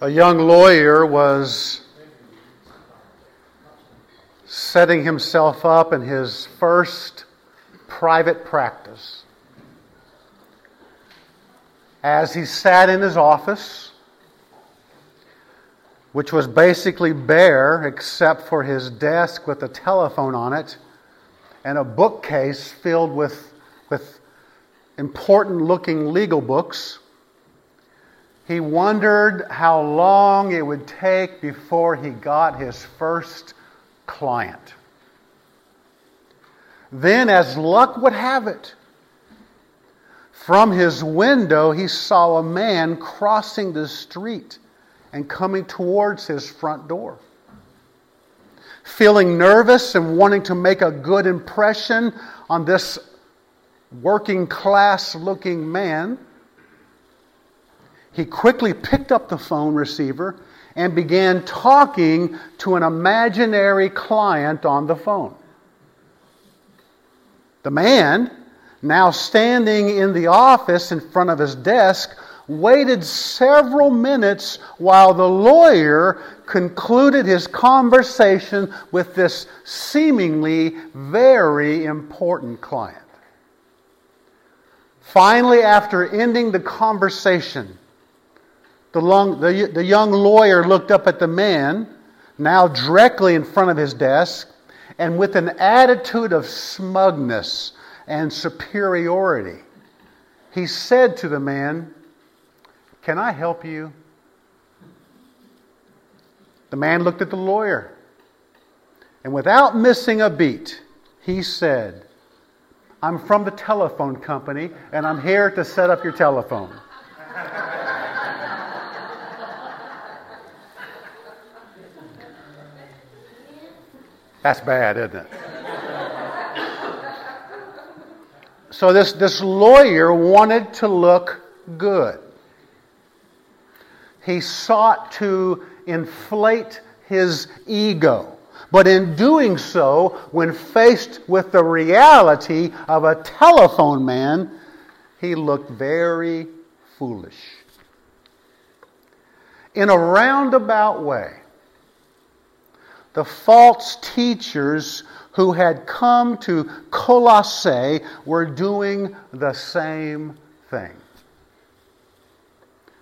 A young lawyer was setting himself up in his first private practice. As he sat in his office, which was basically bare except for his desk with a telephone on it and a bookcase filled with, with important looking legal books, he wondered how long it would take before he got his first client. Then, as luck would have it, from his window he saw a man crossing the street and coming towards his front door. Feeling nervous and wanting to make a good impression on this working class looking man, he quickly picked up the phone receiver and began talking to an imaginary client on the phone. The man, now standing in the office in front of his desk, waited several minutes while the lawyer concluded his conversation with this seemingly very important client. Finally, after ending the conversation, the, long, the, the young lawyer looked up at the man, now directly in front of his desk, and with an attitude of smugness and superiority, he said to the man, Can I help you? The man looked at the lawyer, and without missing a beat, he said, I'm from the telephone company, and I'm here to set up your telephone. That's bad, isn't it? so this, this lawyer wanted to look good. He sought to inflate his ego. But in doing so, when faced with the reality of a telephone man, he looked very foolish. In a roundabout way, the false teachers who had come to Colossae were doing the same thing.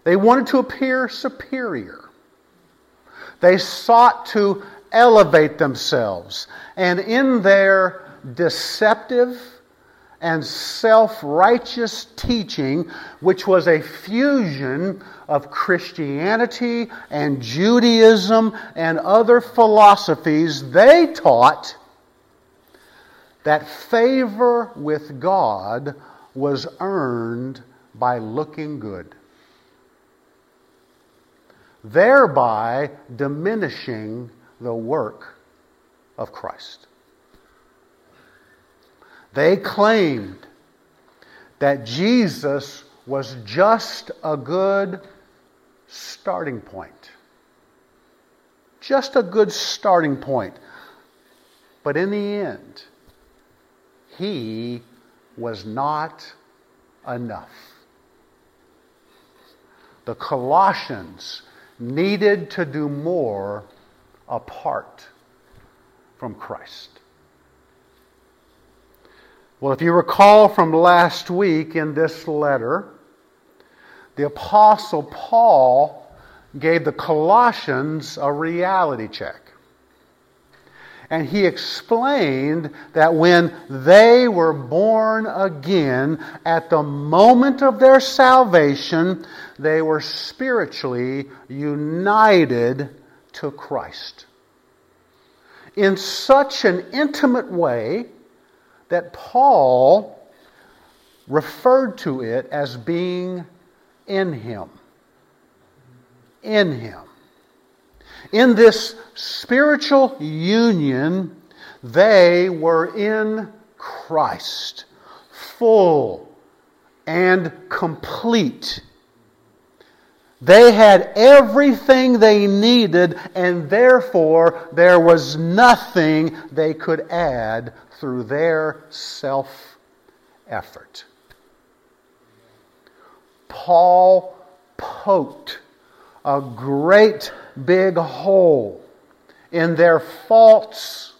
They wanted to appear superior. They sought to elevate themselves. And in their deceptive and self righteous teaching, which was a fusion of Christianity and Judaism and other philosophies, they taught that favor with God was earned by looking good, thereby diminishing the work of Christ. They claimed that Jesus was just a good starting point. Just a good starting point. But in the end, he was not enough. The Colossians needed to do more apart from Christ. Well, if you recall from last week in this letter, the Apostle Paul gave the Colossians a reality check. And he explained that when they were born again, at the moment of their salvation, they were spiritually united to Christ. In such an intimate way that Paul referred to it as being in Him. In Him. In this spiritual union, they were in Christ, full and complete they had everything they needed, and therefore there was nothing they could add through their self effort. Paul poked a great big hole in their false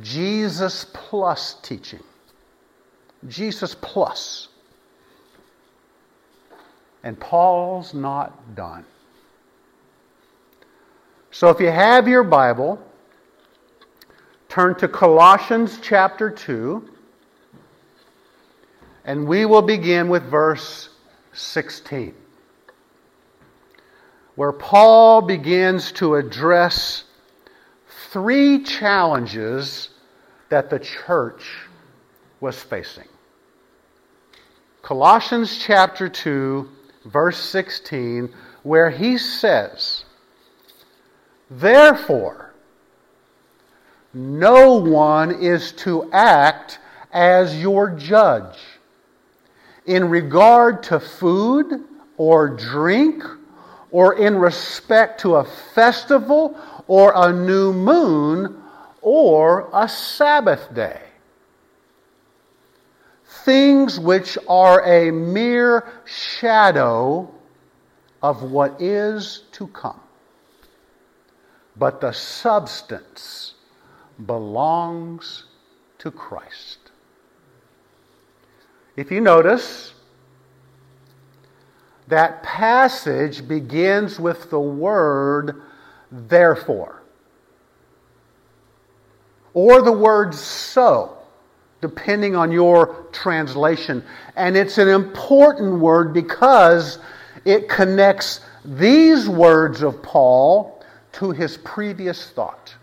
Jesus plus teaching. Jesus plus. And Paul's not done. So if you have your Bible, turn to Colossians chapter 2, and we will begin with verse 16, where Paul begins to address three challenges that the church was facing. Colossians chapter 2, verse 16, where he says, Therefore, no one is to act as your judge in regard to food or drink or in respect to a festival or a new moon or a Sabbath day. Things which are a mere shadow of what is to come. But the substance belongs to Christ. If you notice, that passage begins with the word therefore, or the word so, depending on your translation. And it's an important word because it connects these words of Paul to his previous thought.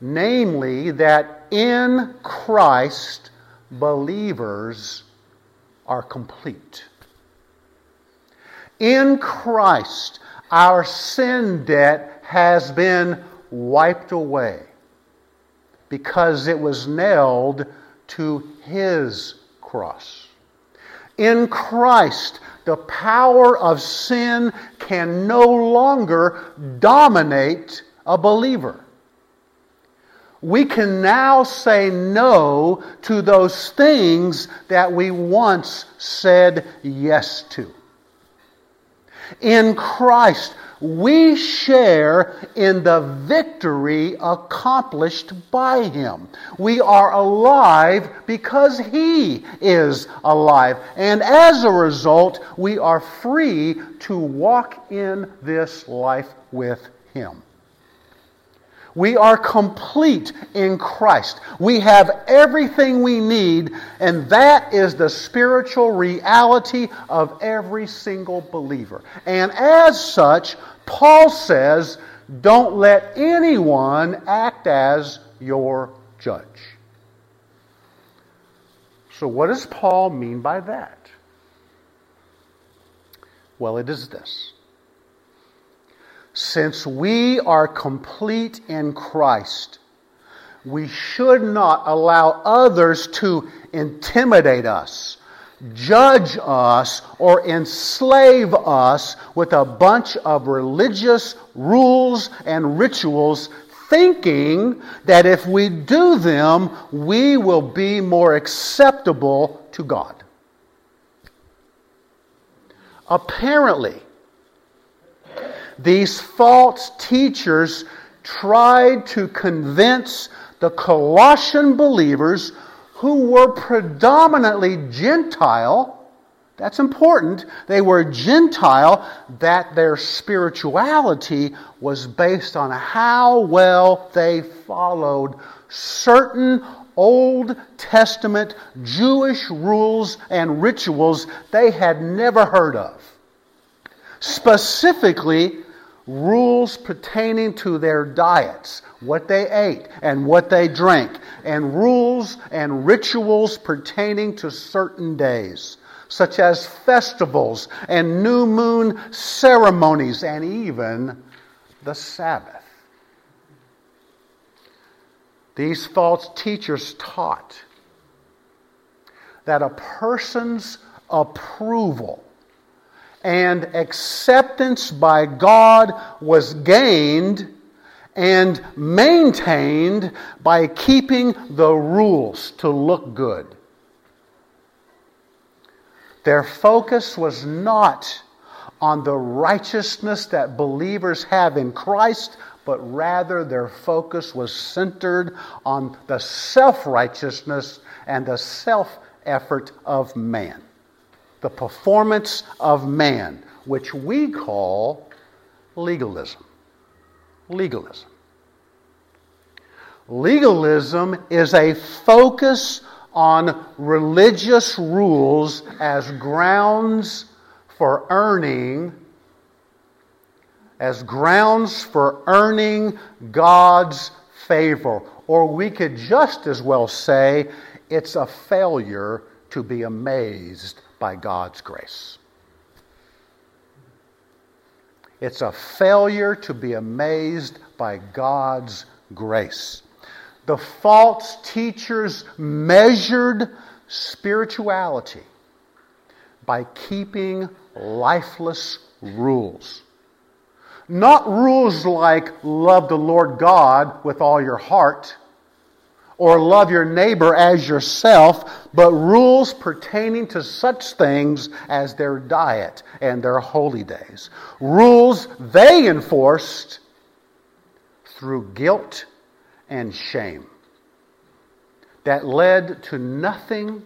Namely, that in Christ, believers are complete. In Christ, our sin debt has been wiped away because it was nailed to his cross. In Christ, the power of sin can no longer dominate a believer. We can now say no to those things that we once said yes to. In Christ, we share in the victory accomplished by Him. We are alive because He is alive. And as a result, we are free to walk in this life with Him. We are complete in Christ. We have everything we need, and that is the spiritual reality of every single believer. And as such, Paul says, don't let anyone act as your judge. So, what does Paul mean by that? Well, it is this since we are complete in Christ, we should not allow others to intimidate us, judge us, or enslave us with a bunch of religious rules and rituals, thinking that if we do them, we will be more acceptable to God. Apparently, these false teachers tried to convince the Colossian believers who were predominantly Gentile. That's important. They were Gentile, that their spirituality was based on how well they followed certain Old Testament Jewish rules and rituals they had never heard of. Specifically, rules pertaining to their diets, what they ate and what they drank, and rules and rituals pertaining to certain days, such as festivals and new moon ceremonies, and even the Sabbath. These false teachers taught that a person's approval and acceptance by God was gained and maintained by keeping the rules to look good. Their focus was not on the righteousness that believers have in Christ, but rather their focus was centered on the self righteousness and the self effort of man, the performance of man, which we call legalism. Legalism. Legalism is a focus on religious rules as grounds for earning as grounds for earning God's favor. Or we could just as well say it's a failure to be amazed by God's grace. It's a failure to be amazed by God's grace. The false teachers measured spirituality by keeping lifeless rules. Not rules like love the Lord God with all your heart or love your neighbor as yourself, but rules pertaining to such things as their diet and their holy days. Rules they enforced through guilt and shame that led to nothing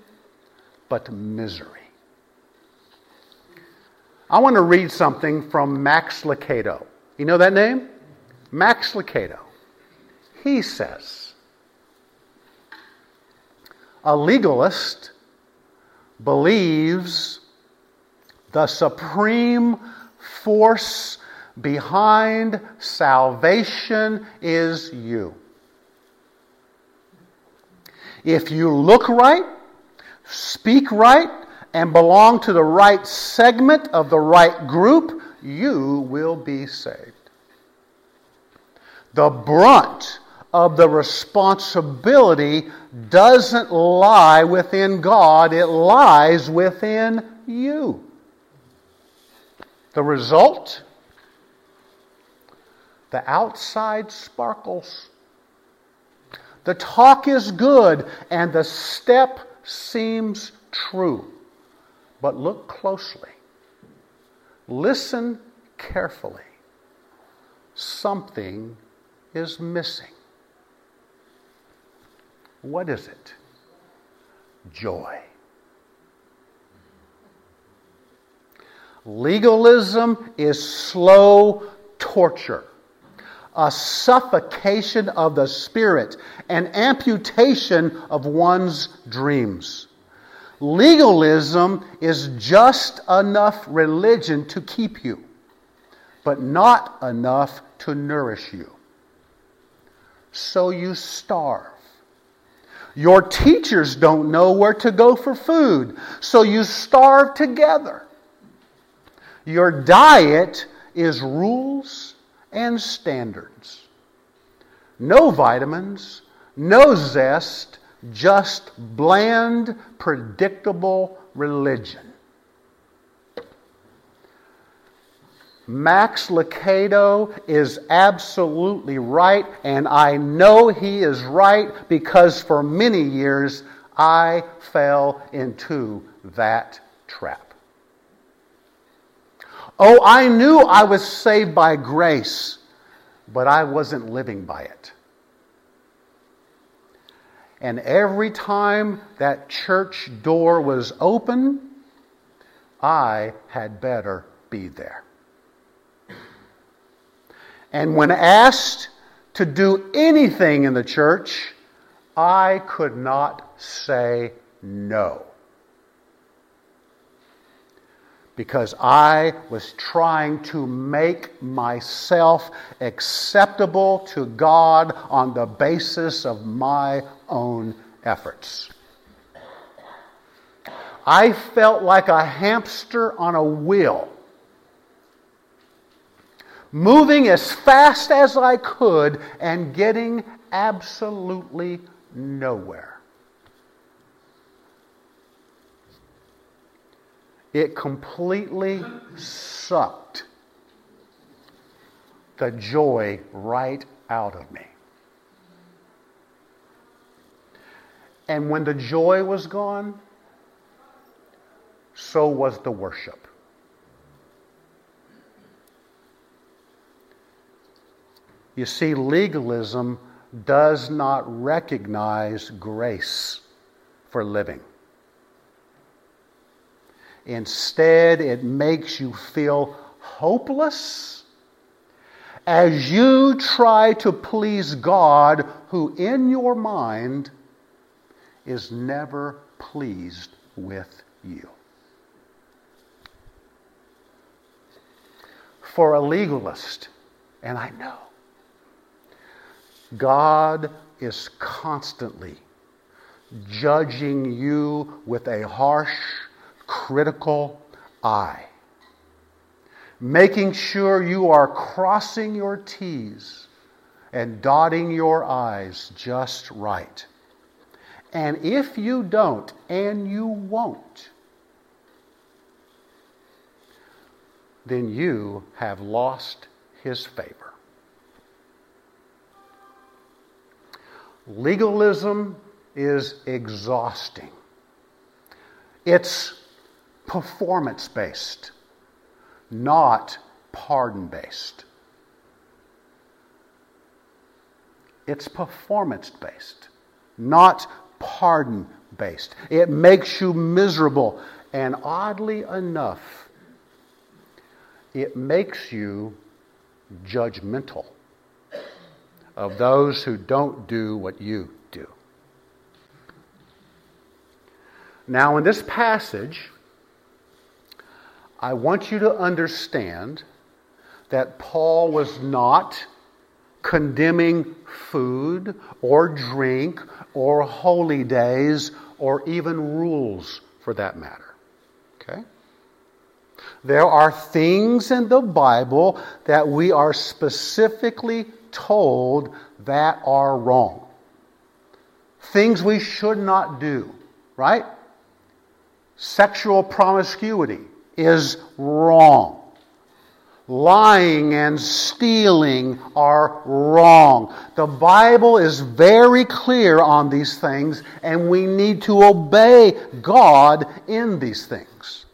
but misery. I want to read something from Max Lucado. You know that name? Max Lucado. He says, a legalist believes the supreme force behind salvation is you. If you look right, speak right, and belong to the right segment of the right group, you will be saved. The brunt of the responsibility doesn't lie within God, it lies within you. The result? The outside sparkles. The talk is good and the step seems true. But look closely. Listen carefully. Something is missing. What is it? Joy. Legalism is slow torture, a suffocation of the spirit, an amputation of one's dreams. Legalism is just enough religion to keep you, but not enough to nourish you. So you starve. Your teachers don't know where to go for food, so you starve together. Your diet is rules and standards. No vitamins, no zest, just bland, predictable religion. Max Lucado is absolutely right, and I know he is right because for many years I fell into that trap. Oh, I knew I was saved by grace, but I wasn't living by it. And every time that church door was open, I had better be there. And when asked to do anything in the church, I could not say no. Because I was trying to make myself acceptable to God on the basis of my own efforts. I felt like a hamster on a wheel, moving as fast as I could and getting absolutely nowhere. It completely sucked the joy right out of me. And when the joy was gone, so was the worship. You see, legalism does not recognize grace for living. Instead, it makes you feel hopeless as you try to please God, who in your mind is never pleased with you. For a legalist, and I know, God is constantly judging you with a harsh, critical eye, making sure you are crossing your T's and dotting your I's just right. And if you don't, and you won't, then you have lost his favor. Legalism is exhausting. It's performance based, not pardon based. It's performance based, not pardon based. It makes you miserable. And oddly enough, it makes you judgmental of those who don't do what you do. Now, in this passage, I want you to understand that Paul was not condemning food or drink or holy days or even rules for that matter. Okay? There are things in the Bible that we are specifically told that are wrong. Things we should not do, right? Sexual promiscuity is wrong. Lying and stealing are wrong. The Bible is very clear on these things, and we need to obey God in these things.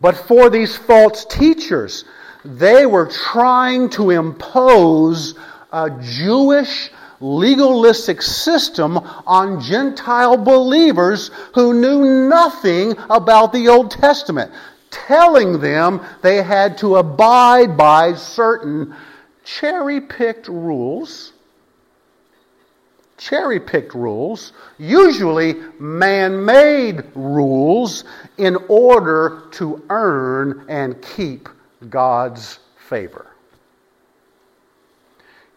But for these false teachers, they were trying to impose a Jewish legalistic system on Gentile believers who knew nothing about the Old Testament telling them they had to abide by certain cherry picked rules. Cherry picked rules, usually man made rules, in order to earn and keep God's favor.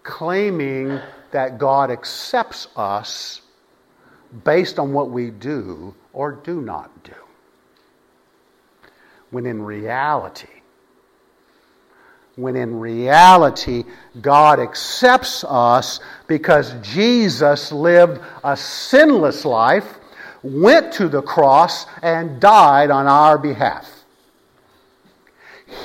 Claiming that God accepts us based on what we do or do not do when in reality, when in reality, God accepts us because Jesus lived a sinless life, went to the cross, and died on our behalf.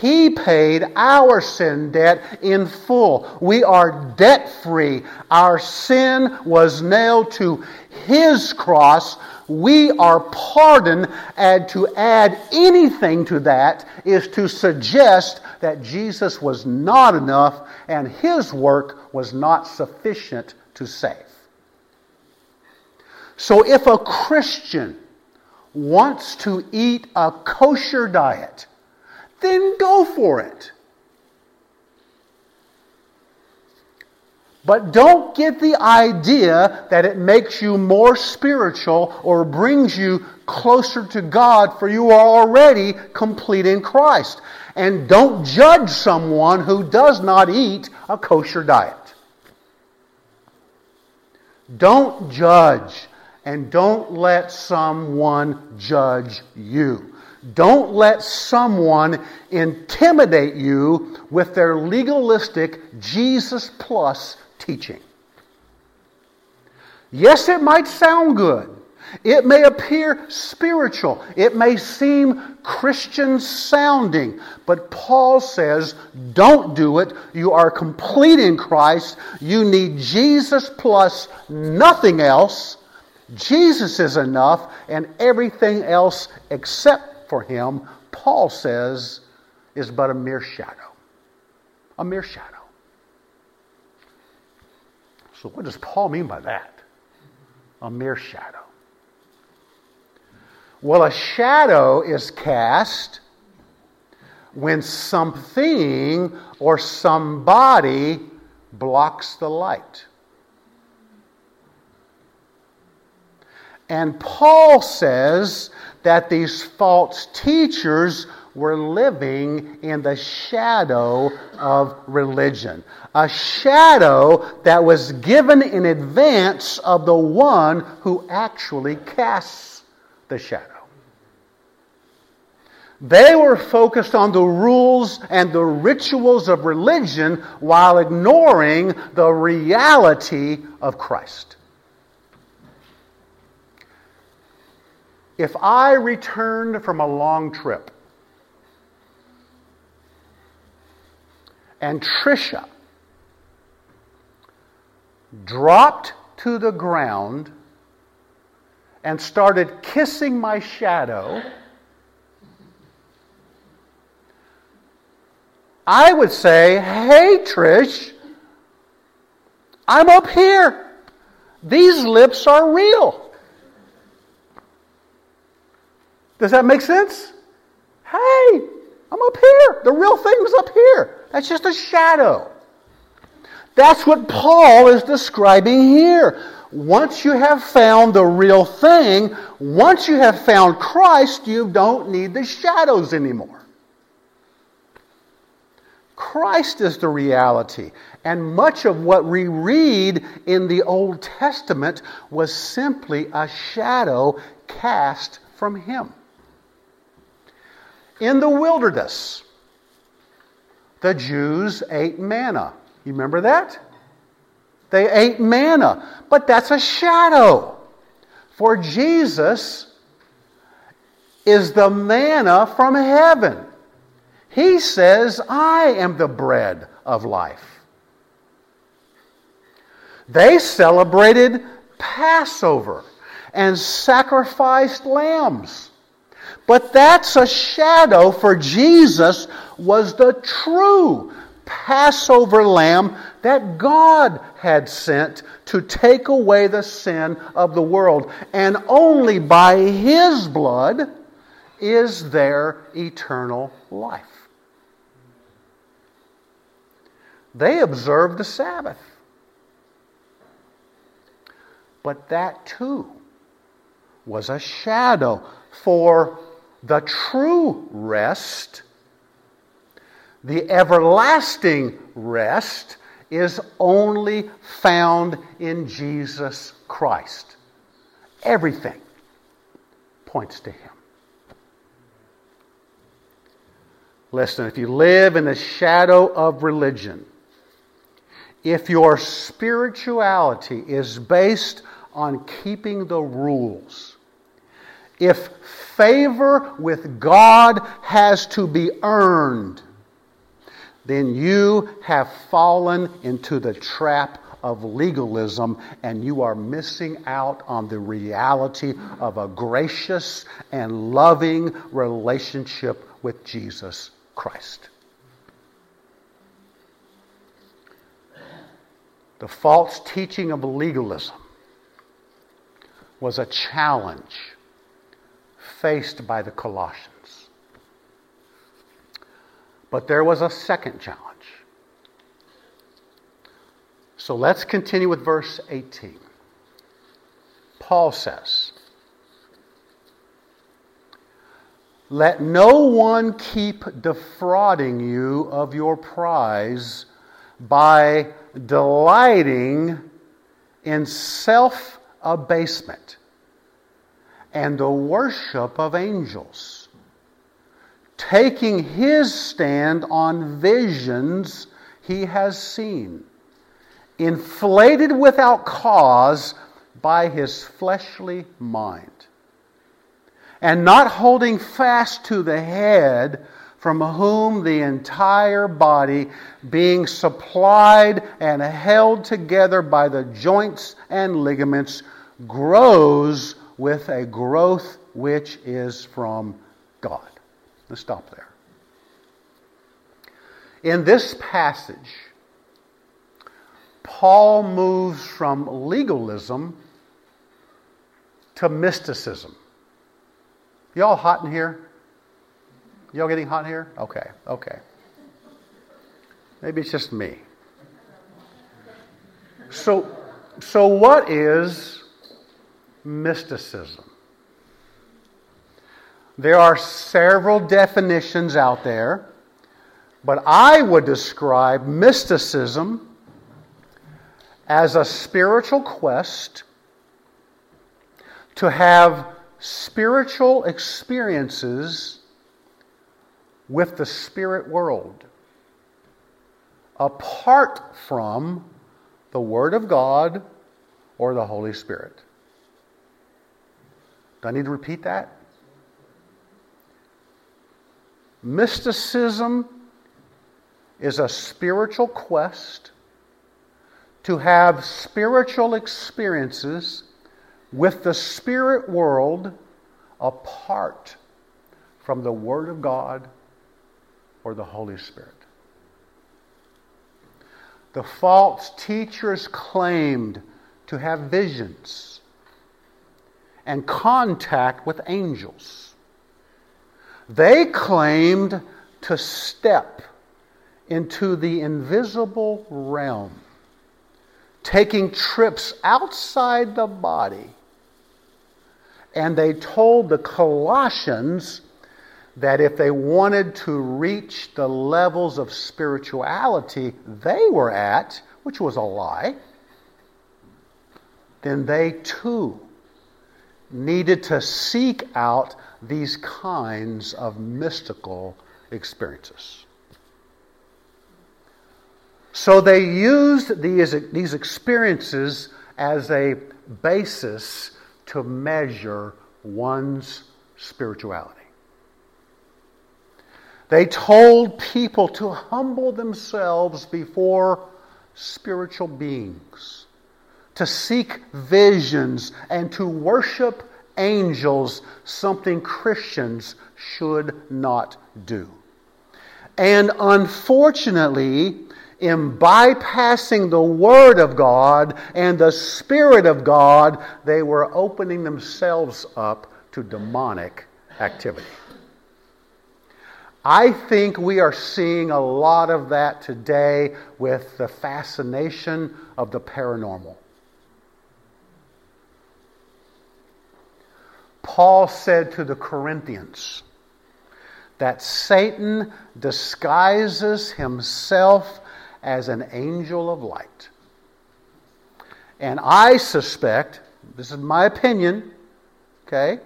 He paid our sin debt in full. We are debt free. Our sin was nailed to His cross we are pardoned, and to add anything to that is to suggest that Jesus was not enough and his work was not sufficient to save. So if a Christian wants to eat a kosher diet, then go for it. But don't get the idea that it makes you more spiritual or brings you closer to God, for you are already complete in Christ. And don't judge someone who does not eat a kosher diet. Don't judge, and don't let someone judge you. Don't let someone intimidate you with their legalistic Jesus plus teaching. Yes, it might sound good. It may appear spiritual. It may seem Christian sounding. But Paul says, don't do it. You are complete in Christ. You need Jesus plus nothing else. Jesus is enough, and everything else except for him, Paul says, is but a mere shadow. A mere shadow. So, what does Paul mean by that? A mere shadow. Well, a shadow is cast when something or somebody blocks the light. And Paul says that these false teachers were living in the shadow of religion. A shadow that was given in advance of the one who actually casts the shadow. They were focused on the rules and the rituals of religion while ignoring the reality of Christ. If I returned from a long trip and Trisha dropped to the ground and started kissing my shadow, I would say, Hey, Trish, I'm up here. These lips are real. Does that make sense? Hey, I'm up here. The real thing's up here. That's just a shadow. That's what Paul is describing here. Once you have found the real thing, once you have found Christ, you don't need the shadows anymore. Christ is the reality. And much of what we read in the Old Testament was simply a shadow cast from Him in the wilderness. The Jews ate manna. You remember that? They ate manna, but that's a shadow. For Jesus is the manna from heaven. He says, I am the bread of life. They celebrated Passover and sacrificed lambs. But that's a shadow for Jesus was the true Passover lamb that God had sent to take away the sin of the world. And only by his blood is there eternal life. They observed the Sabbath. But that too was a shadow for the true rest, the everlasting rest, is only found in Jesus Christ. Everything points to Him. Listen, if you live in the shadow of religion, if your spirituality is based on keeping the rules, if favor with God has to be earned, then you have fallen into the trap of legalism and you are missing out on the reality of a gracious and loving relationship with Jesus Christ. The false teaching of legalism was a challenge faced by the Colossians. But there was a second challenge. So let's continue with verse 18. Paul says, Let no one keep defrauding you of your prize by delighting in self abasement and the worship of angels, taking his stand on visions he has seen, inflated without cause by his fleshly mind, and not holding fast to the head from whom the entire body, being supplied and held together by the joints and ligaments, grows with a growth which is from God. Let's stop there. In this passage, Paul moves from legalism to mysticism. Y'all hot in here? Y'all getting hot in here? Okay, okay. Maybe it's just me. So, so what is mysticism? There are several definitions out there, but I would describe mysticism as a spiritual quest to have spiritual experiences with the spirit world apart from the Word of God or the Holy Spirit. Do I need to repeat that? Mysticism is a spiritual quest to have spiritual experiences with the spirit world apart from the Word of God or the Holy Spirit. The false teachers claimed to have visions and contact with angels. They claimed to step into the invisible realm, taking trips outside the body. And they told the Colossians that if they wanted to reach the levels of spirituality they were at, which was a lie, then they too needed to seek out these kinds of mystical experiences. So they used these, these experiences as a basis to measure one's spirituality. They told people to humble themselves before spiritual beings, to seek visions, and to worship angels, something Christians should not do. And unfortunately, in bypassing the Word of God and the Spirit of God, they were opening themselves up to demonic activity. I think we are seeing a lot of that today with the fascination of the paranormal. Paul said to the Corinthians that Satan disguises himself as an angel of light. And I suspect, this is my opinion, okay?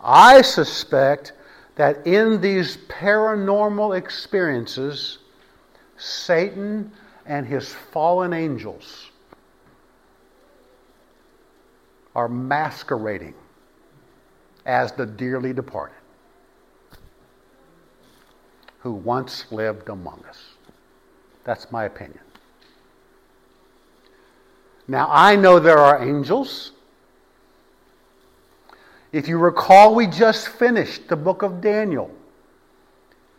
I suspect that in these paranormal experiences, Satan and his fallen angels are masquerading as the dearly departed who once lived among us. That's my opinion. Now, I know there are angels if you recall, we just finished the book of Daniel.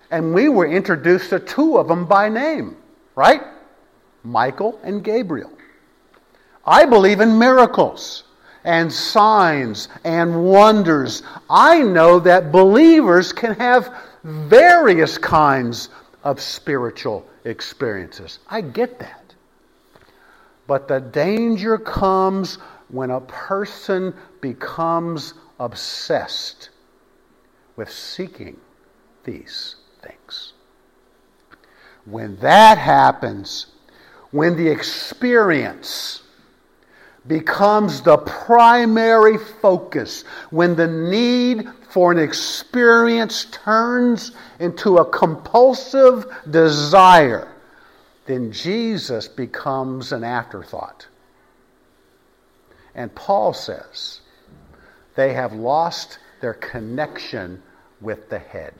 And we were introduced to two of them by name, right? Michael and Gabriel. I believe in miracles and signs and wonders. I know that believers can have various kinds of spiritual experiences. I get that. But the danger comes when a person becomes obsessed with seeking these things. When that happens, when the experience becomes the primary focus, when the need for an experience turns into a compulsive desire, then Jesus becomes an afterthought. And Paul says, they have lost their connection with the head.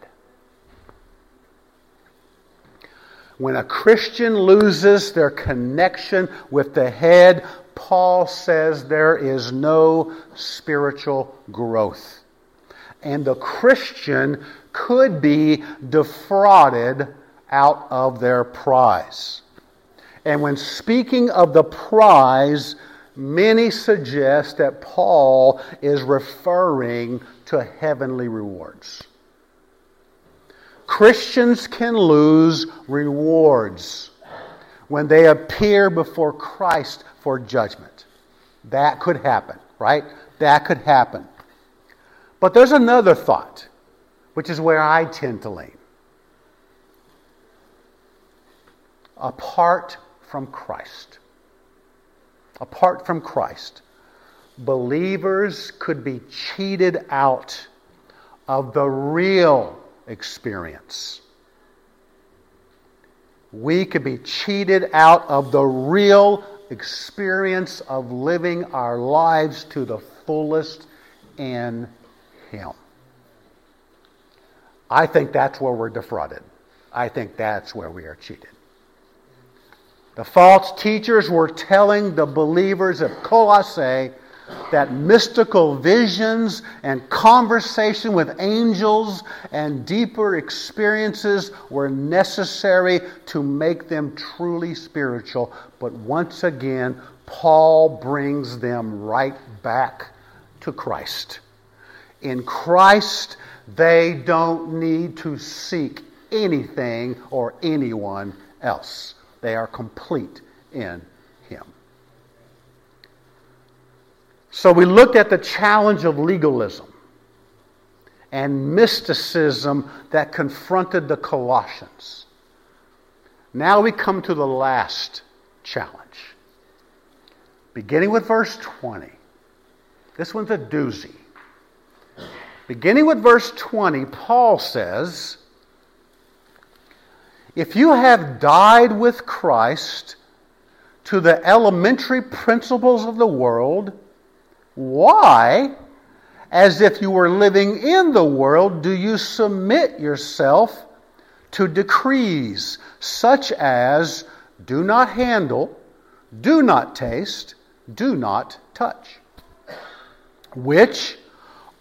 When a Christian loses their connection with the head, Paul says there is no spiritual growth. And the Christian could be defrauded out of their prize. And when speaking of the prize, many suggest that Paul is referring to heavenly rewards. Christians can lose rewards when they appear before Christ for judgment. That could happen, right? That could happen. But there's another thought, which is where I tend to lean. Apart from Christ, apart from Christ, believers could be cheated out of the real experience. We could be cheated out of the real experience of living our lives to the fullest in Him. I think that's where we're defrauded. I think that's where we are cheated. The false teachers were telling the believers of Colossae that mystical visions and conversation with angels and deeper experiences were necessary to make them truly spiritual. But once again, Paul brings them right back to Christ. In Christ, they don't need to seek anything or anyone else. They are complete in Him. So we looked at the challenge of legalism and mysticism that confronted the Colossians. Now we come to the last challenge. Beginning with verse 20. This one's a doozy. Beginning with verse 20, Paul says, If you have died with Christ to the elementary principles of the world, why, as if you were living in the world, do you submit yourself to decrees such as do not handle, do not taste, do not touch, which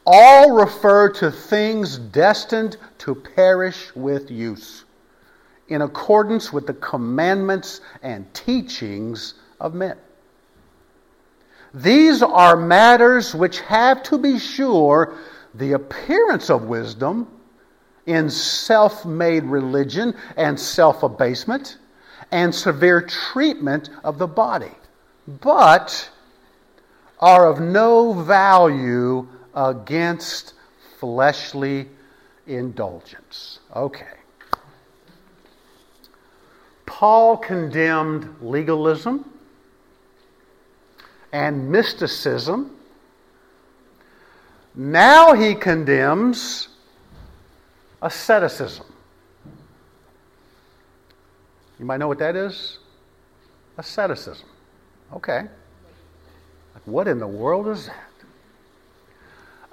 all refer to things destined to perish with use, in accordance with the commandments and teachings of men. These are matters which have, to be sure, the appearance of wisdom in self made religion and self abasement and severe treatment of the body, but are of no value against fleshly indulgence. Okay. Paul condemned legalism and mysticism. Now he condemns asceticism. You might know what that is? Asceticism. Okay. What in the world is that?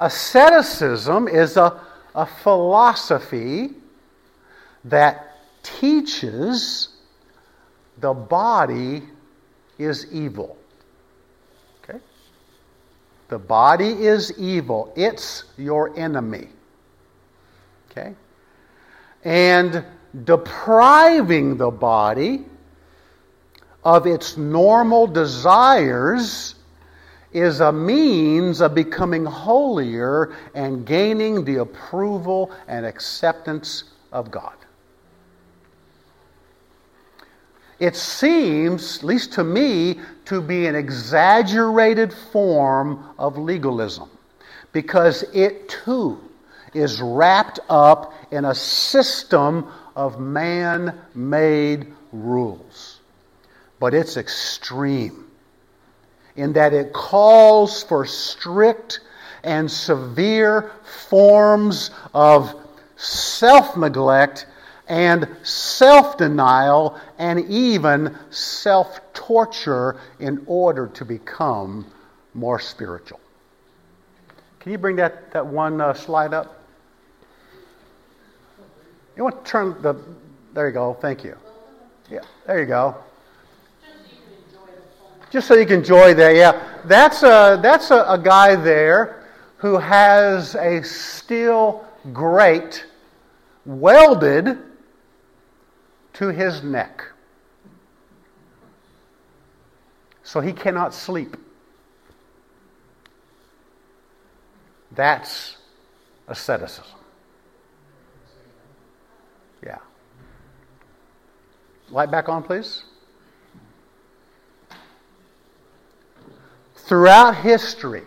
Asceticism is a, a philosophy that teaches the body is evil. The body is evil, it's your enemy. Okay? And depriving the body of its normal desires is a means of becoming holier and gaining the approval and acceptance of God. It seems, at least to me, to be an exaggerated form of legalism because it too is wrapped up in a system of man made rules. But it's extreme in that it calls for strict and severe forms of self neglect and self denial and even self torture in order to become more spiritual. Can you bring that, that one uh, slide up? You want to turn the. There you go. Thank you. Yeah, there you go. Just so you can enjoy that. Yeah, that's a that's a, a guy there who has a steel grate welded to his neck. so he cannot sleep. That's asceticism. Yeah. Light back on, please. Throughout history,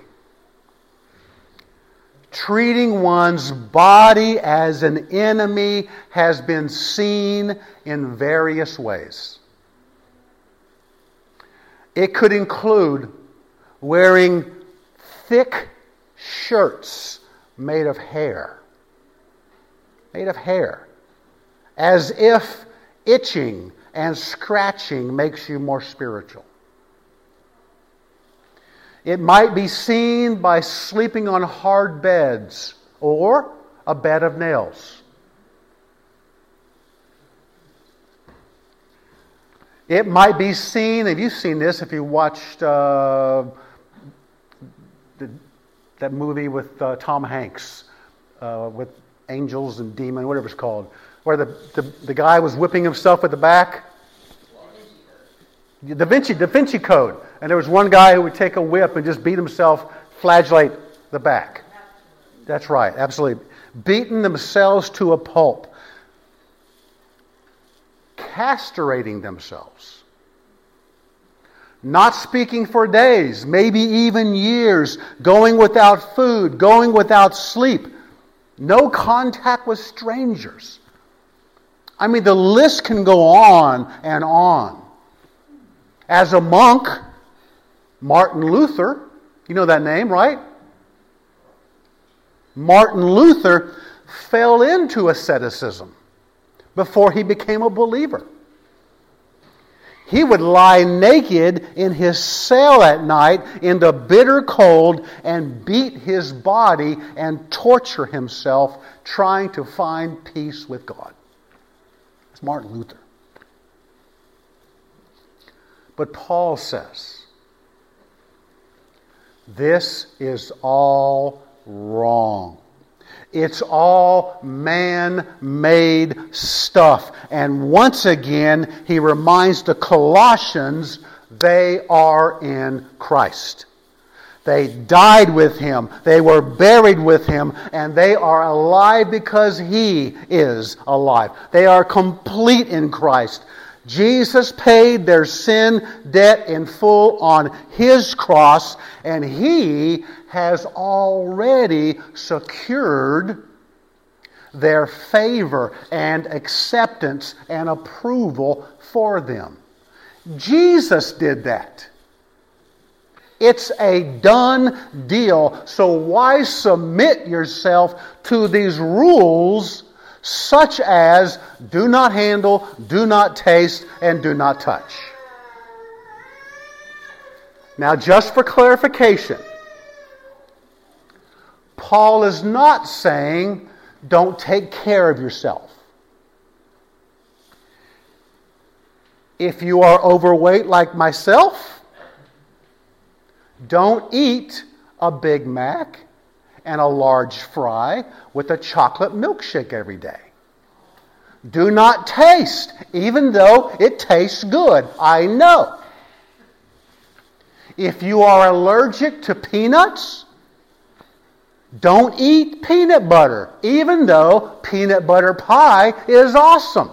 treating one's body as an enemy has been seen in various ways. It could include wearing thick shirts made of hair. Made of hair. As if itching and scratching makes you more spiritual. It might be seen by sleeping on hard beds or a bed of nails. It might be seen, have you seen this if you watched uh, the, that movie with uh, Tom Hanks, uh, with angels and demons, whatever it's called, where the, the, the guy was whipping himself at the back? Da Vinci, Da Vinci Code. And there was one guy who would take a whip and just beat himself, flagellate the back. That's right, absolutely. Beating themselves to a pulp. Castrating themselves. Not speaking for days, maybe even years, going without food, going without sleep, no contact with strangers. I mean, the list can go on and on. As a monk, Martin Luther, you know that name, right? Martin Luther fell into asceticism before he became a believer. He would lie naked in his cell at night in the bitter cold and beat his body and torture himself trying to find peace with God. It's Martin Luther. But Paul says, this is all wrong. It's all man made stuff. And once again, he reminds the Colossians they are in Christ. They died with him, they were buried with him, and they are alive because he is alive. They are complete in Christ. Jesus paid their sin debt in full on his cross, and he has already secured their favor and acceptance and approval for them. Jesus did that. It's a done deal. So why submit yourself to these rules such as do not handle, do not taste, and do not touch. Now, just for clarification, Paul is not saying don't take care of yourself. If you are overweight like myself, don't eat a Big Mac and a large fry with a chocolate milkshake every day. Do not taste, even though it tastes good. I know. If you are allergic to peanuts, don't eat peanut butter, even though peanut butter pie is awesome.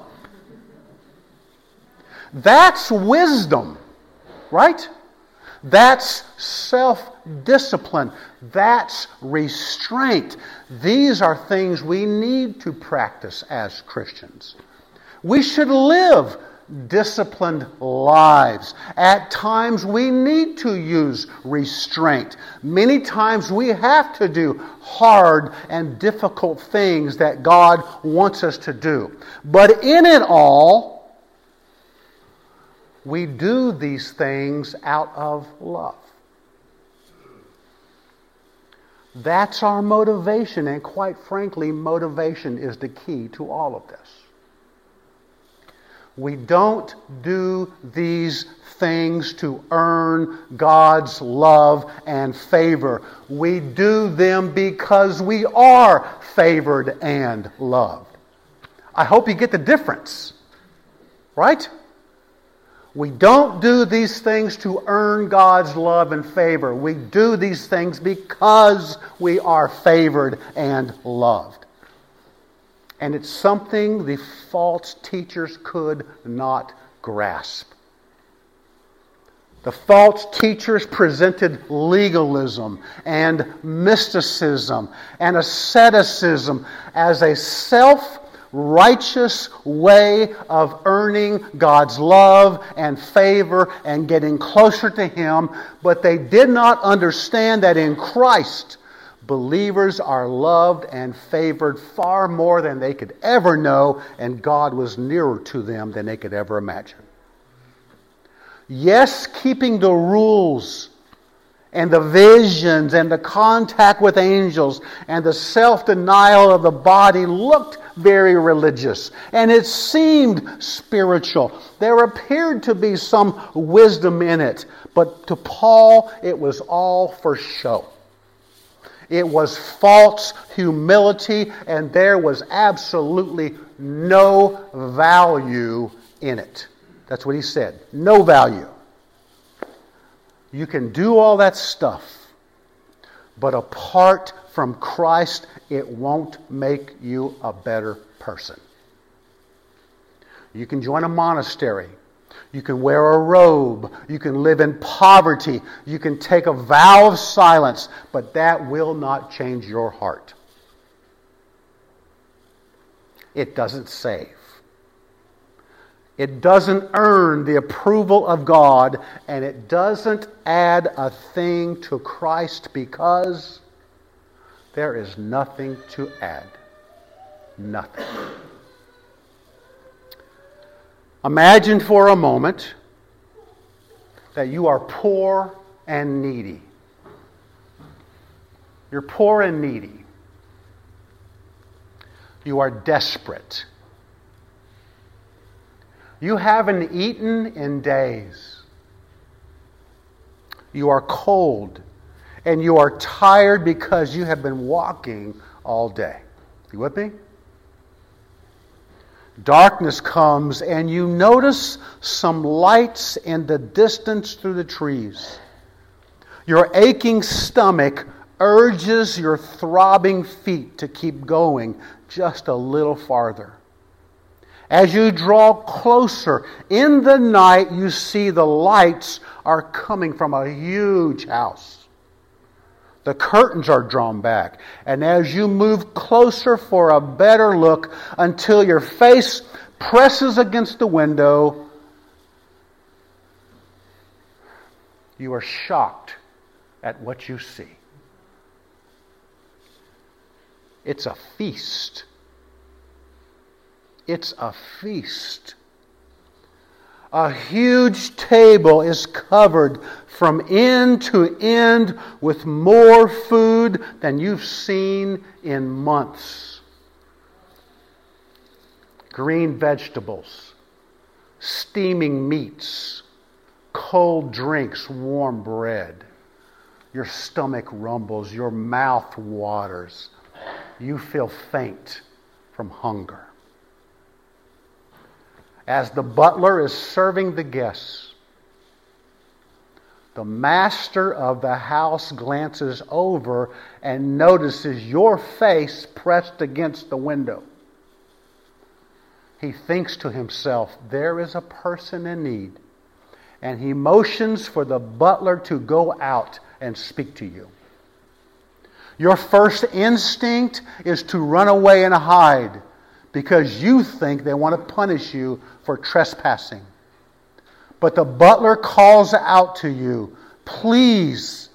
That's wisdom, right? That's self discipline. That's restraint. These are things we need to practice as Christians. We should live disciplined lives. At times we need to use restraint. Many times we have to do hard and difficult things that God wants us to do. But in it all, we do these things out of love. That's our motivation, and quite frankly, motivation is the key to all of this. We don't do these things to earn God's love and favor. We do them because we are favored and loved. I hope you get the difference, right? We don't do these things to earn God's love and favor. We do these things because we are favored and loved. And it's something the false teachers could not grasp. The false teachers presented legalism and mysticism and asceticism as a self righteous way of earning God's love and favor and getting closer to Him, but they did not understand that in Christ, believers are loved and favored far more than they could ever know, and God was nearer to them than they could ever imagine. Yes, keeping the rules and the visions and the contact with angels and the self denial of the body looked very religious and it seemed spiritual. There appeared to be some wisdom in it, but to Paul it was all for show. It was false humility, and there was absolutely no value in it. That's what he said. No value. You can do all that stuff, but apart from Christ, it won't make you a better person. You can join a monastery. You can wear a robe. You can live in poverty. You can take a vow of silence, but that will not change your heart. It doesn't save. It doesn't earn the approval of God, and it doesn't add a thing to Christ because there is nothing to add. Nothing. Imagine for a moment that you are poor and needy. You're poor and needy. You are desperate. You haven't eaten in days. You are cold and you are tired because you have been walking all day. You with me? Darkness comes and you notice some lights in the distance through the trees. Your aching stomach urges your throbbing feet to keep going just a little farther. As you draw closer in the night, you see the lights are coming from a huge house. The curtains are drawn back. And as you move closer for a better look until your face presses against the window, you are shocked at what you see. It's a feast. It's a feast. A huge table is covered from end to end with more food than you've seen in months. Green vegetables, steaming meats, cold drinks, warm bread. Your stomach rumbles, your mouth waters. You feel faint from hunger as the butler is serving the guests, the master of the house glances over and notices your face pressed against the window. He thinks to himself, There is a person in need. And he motions for the butler to go out and speak to you. Your first instinct is to run away and hide because you think they want to punish you for trespassing. But the butler calls out to you, Please,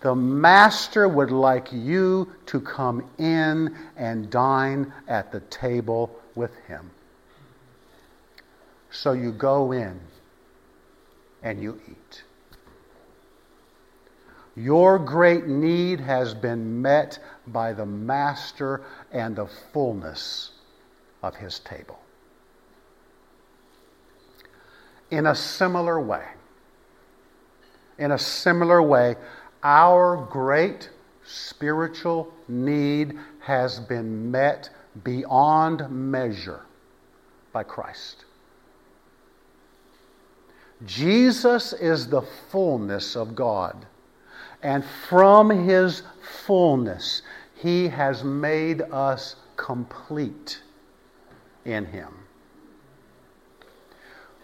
the master would like you to come in and dine at the table with him. So you go in and you eat. Your great need has been met by the master and the fullness of his table. In a similar way, in a similar way, our great spiritual need has been met beyond measure by Christ. Jesus is the fullness of God. And from his fullness, he has made us complete in him.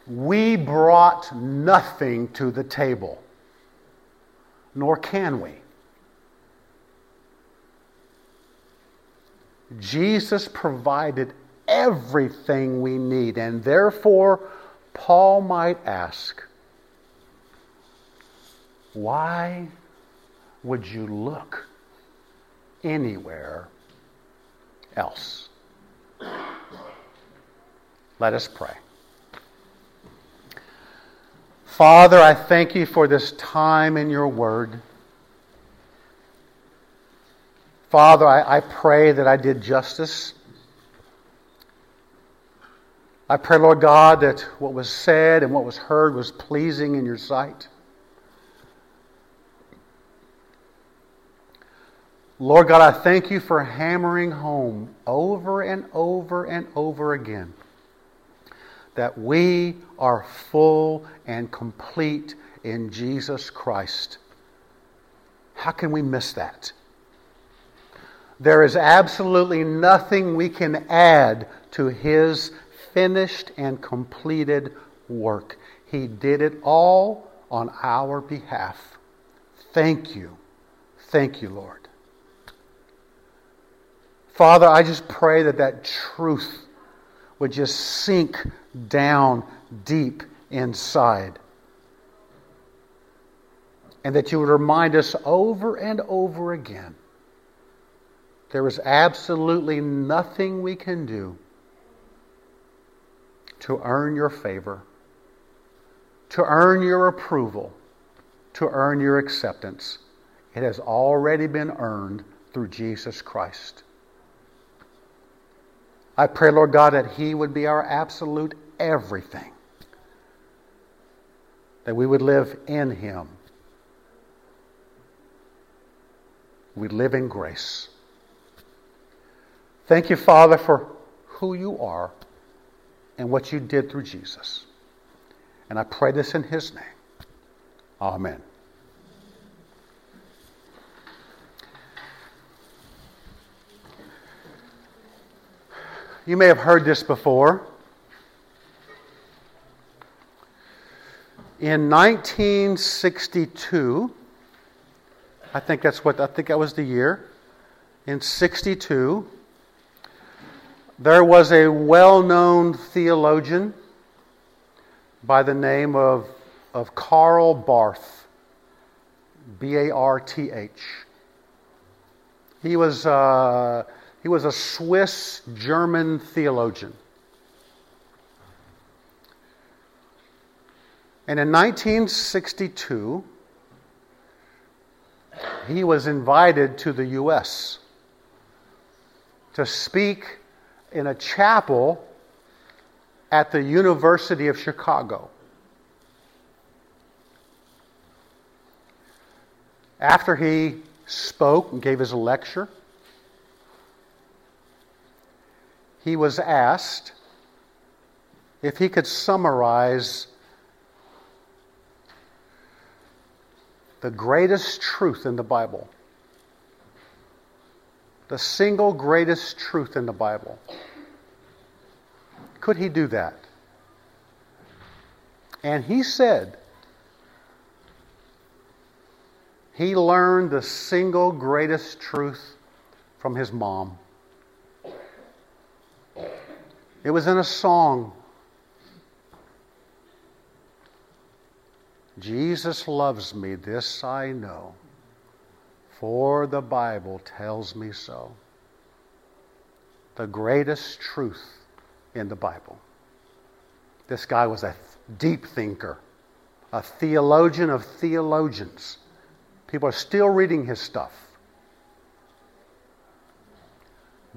We brought nothing to the table, nor can we. Jesus provided everything we need, and therefore, Paul might ask, why would you look anywhere else? Let us pray. Father, I thank you for this time in your word. Father, I, I, pray that I did justice. I pray, Lord God, that what was said and what was heard was pleasing in your sight. Lord God, I thank you for hammering home over and over and over again that we are full and complete in Jesus Christ. How can we miss that? There is absolutely nothing we can add to His finished and completed work. He did it all on our behalf. Thank you. Thank you, Lord. Father, I just pray that that truth would just sink down deep inside. And that you would remind us over and over again there is absolutely nothing we can do to earn your favor, to earn your approval, to earn your acceptance. It has already been earned through Jesus Christ. I pray, Lord God, that He would be our absolute everything. That we would live in Him. We live in grace. Thank you, Father, for who you are and what you did through Jesus. And I pray this in His name. Amen. You may have heard this before. In 1962, I think that's what I think that was the year. In 62, there was a well-known theologian by the name of, of Karl Barth, B-A-R-T-H. He was uh, he was a Swiss German theologian. And in 1962, he was invited to the U.S. to speak in a chapel at the University of Chicago. After he spoke and gave his lecture, he was asked if he could summarize the greatest truth in the Bible. The single greatest truth in the Bible. Could he do that? And he said, he learned the single greatest truth from his mom. It was in a song. Jesus loves me, this I know, for the Bible tells me so. The greatest truth in the Bible. This guy was a deep thinker, a theologian of theologians. People are still reading his stuff.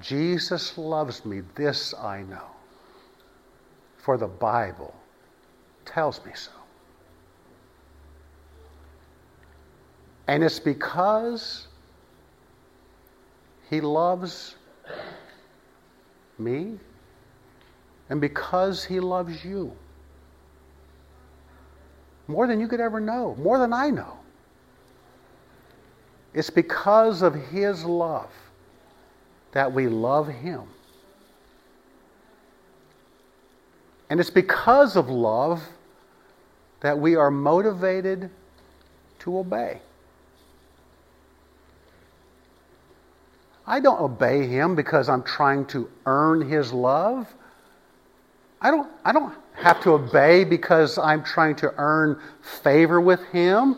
Jesus loves me, this I know for the Bible tells me so. And it's because He loves me and because He loves you more than you could ever know, more than I know. It's because of His love that we love Him. And it's because of love that we are motivated to obey. I don't obey him because I'm trying to earn his love. I don't, I don't have to obey because I'm trying to earn favor with him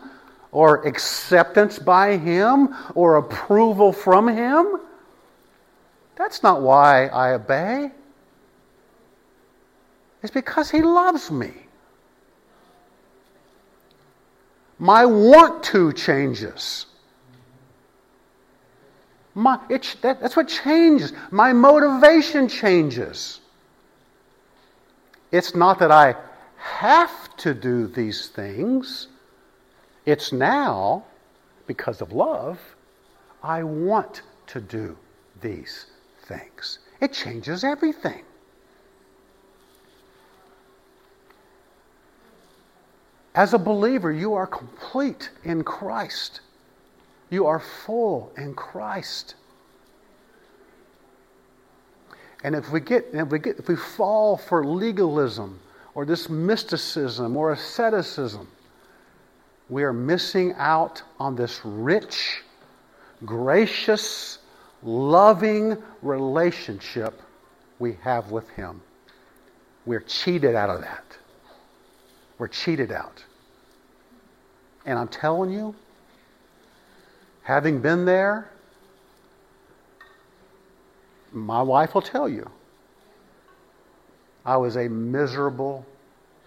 or acceptance by him or approval from him. That's not why I obey. It's because he loves me. My want to changes. My, it, that, that's what changes. My motivation changes. It's not that I have to do these things. It's now, because of love, I want to do these things. It changes everything. As a believer, you are complete in Christ. You are full in Christ. And if we get, if we get, if we fall for legalism or this mysticism or asceticism, we are missing out on this rich, gracious, loving relationship we have with Him. We're cheated out of that. We're cheated out. And I'm telling you, having been there, my wife will tell you, I was a miserable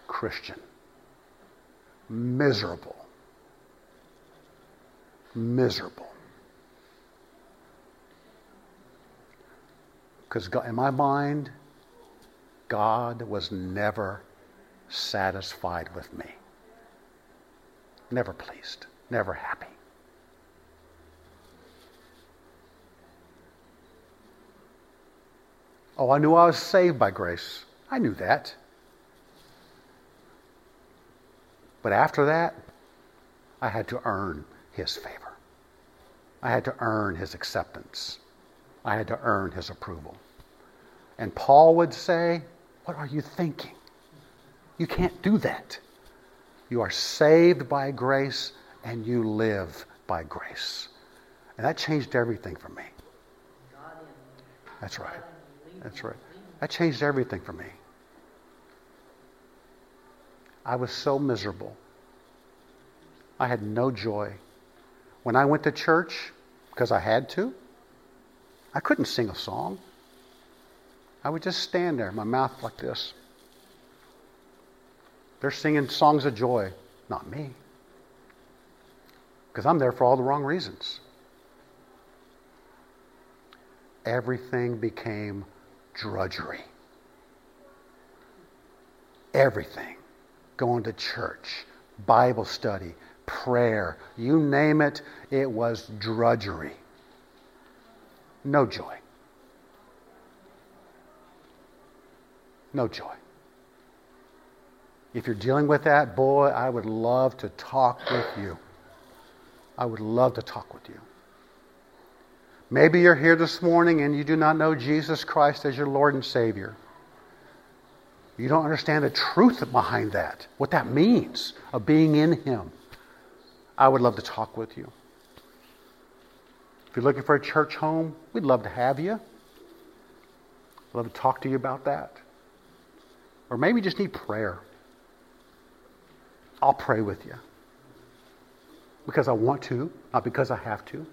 Christian. Miserable. Miserable. Because in my mind, God was never satisfied with me. Never pleased, never happy. Oh, I knew I was saved by grace. I knew that. But after that, I had to earn his favor. I had to earn his acceptance. I had to earn his approval. And Paul would say, What are you thinking? You can't do that. You are saved by grace and you live by grace. And that changed everything for me. That's right. That's right. That changed everything for me. I was so miserable. I had no joy. When I went to church, because I had to, I couldn't sing a song. I would just stand there, my mouth like this. They're singing songs of joy, not me. Because I'm there for all the wrong reasons. Everything became drudgery. Everything. Going to church, Bible study, prayer, you name it, it was drudgery. No joy. No joy. If you're dealing with that, boy, I would love to talk with you. I would love to talk with you. Maybe you're here this morning and you do not know Jesus Christ as your Lord and Savior. You don't understand the truth behind that, what that means of being in Him. I would love to talk with you. If you're looking for a church home, we'd love to have you. I'd love to talk to you about that. Or maybe you just need prayer. I'll pray with you. Because I want to, not because I have to.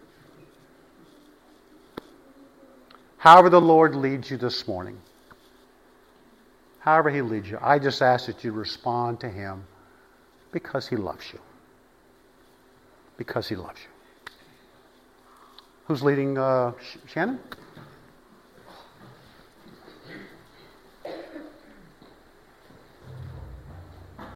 However, the Lord leads you this morning, however He leads you, I just ask that you respond to Him because He loves you. Because He loves you. Who's leading uh, Shannon?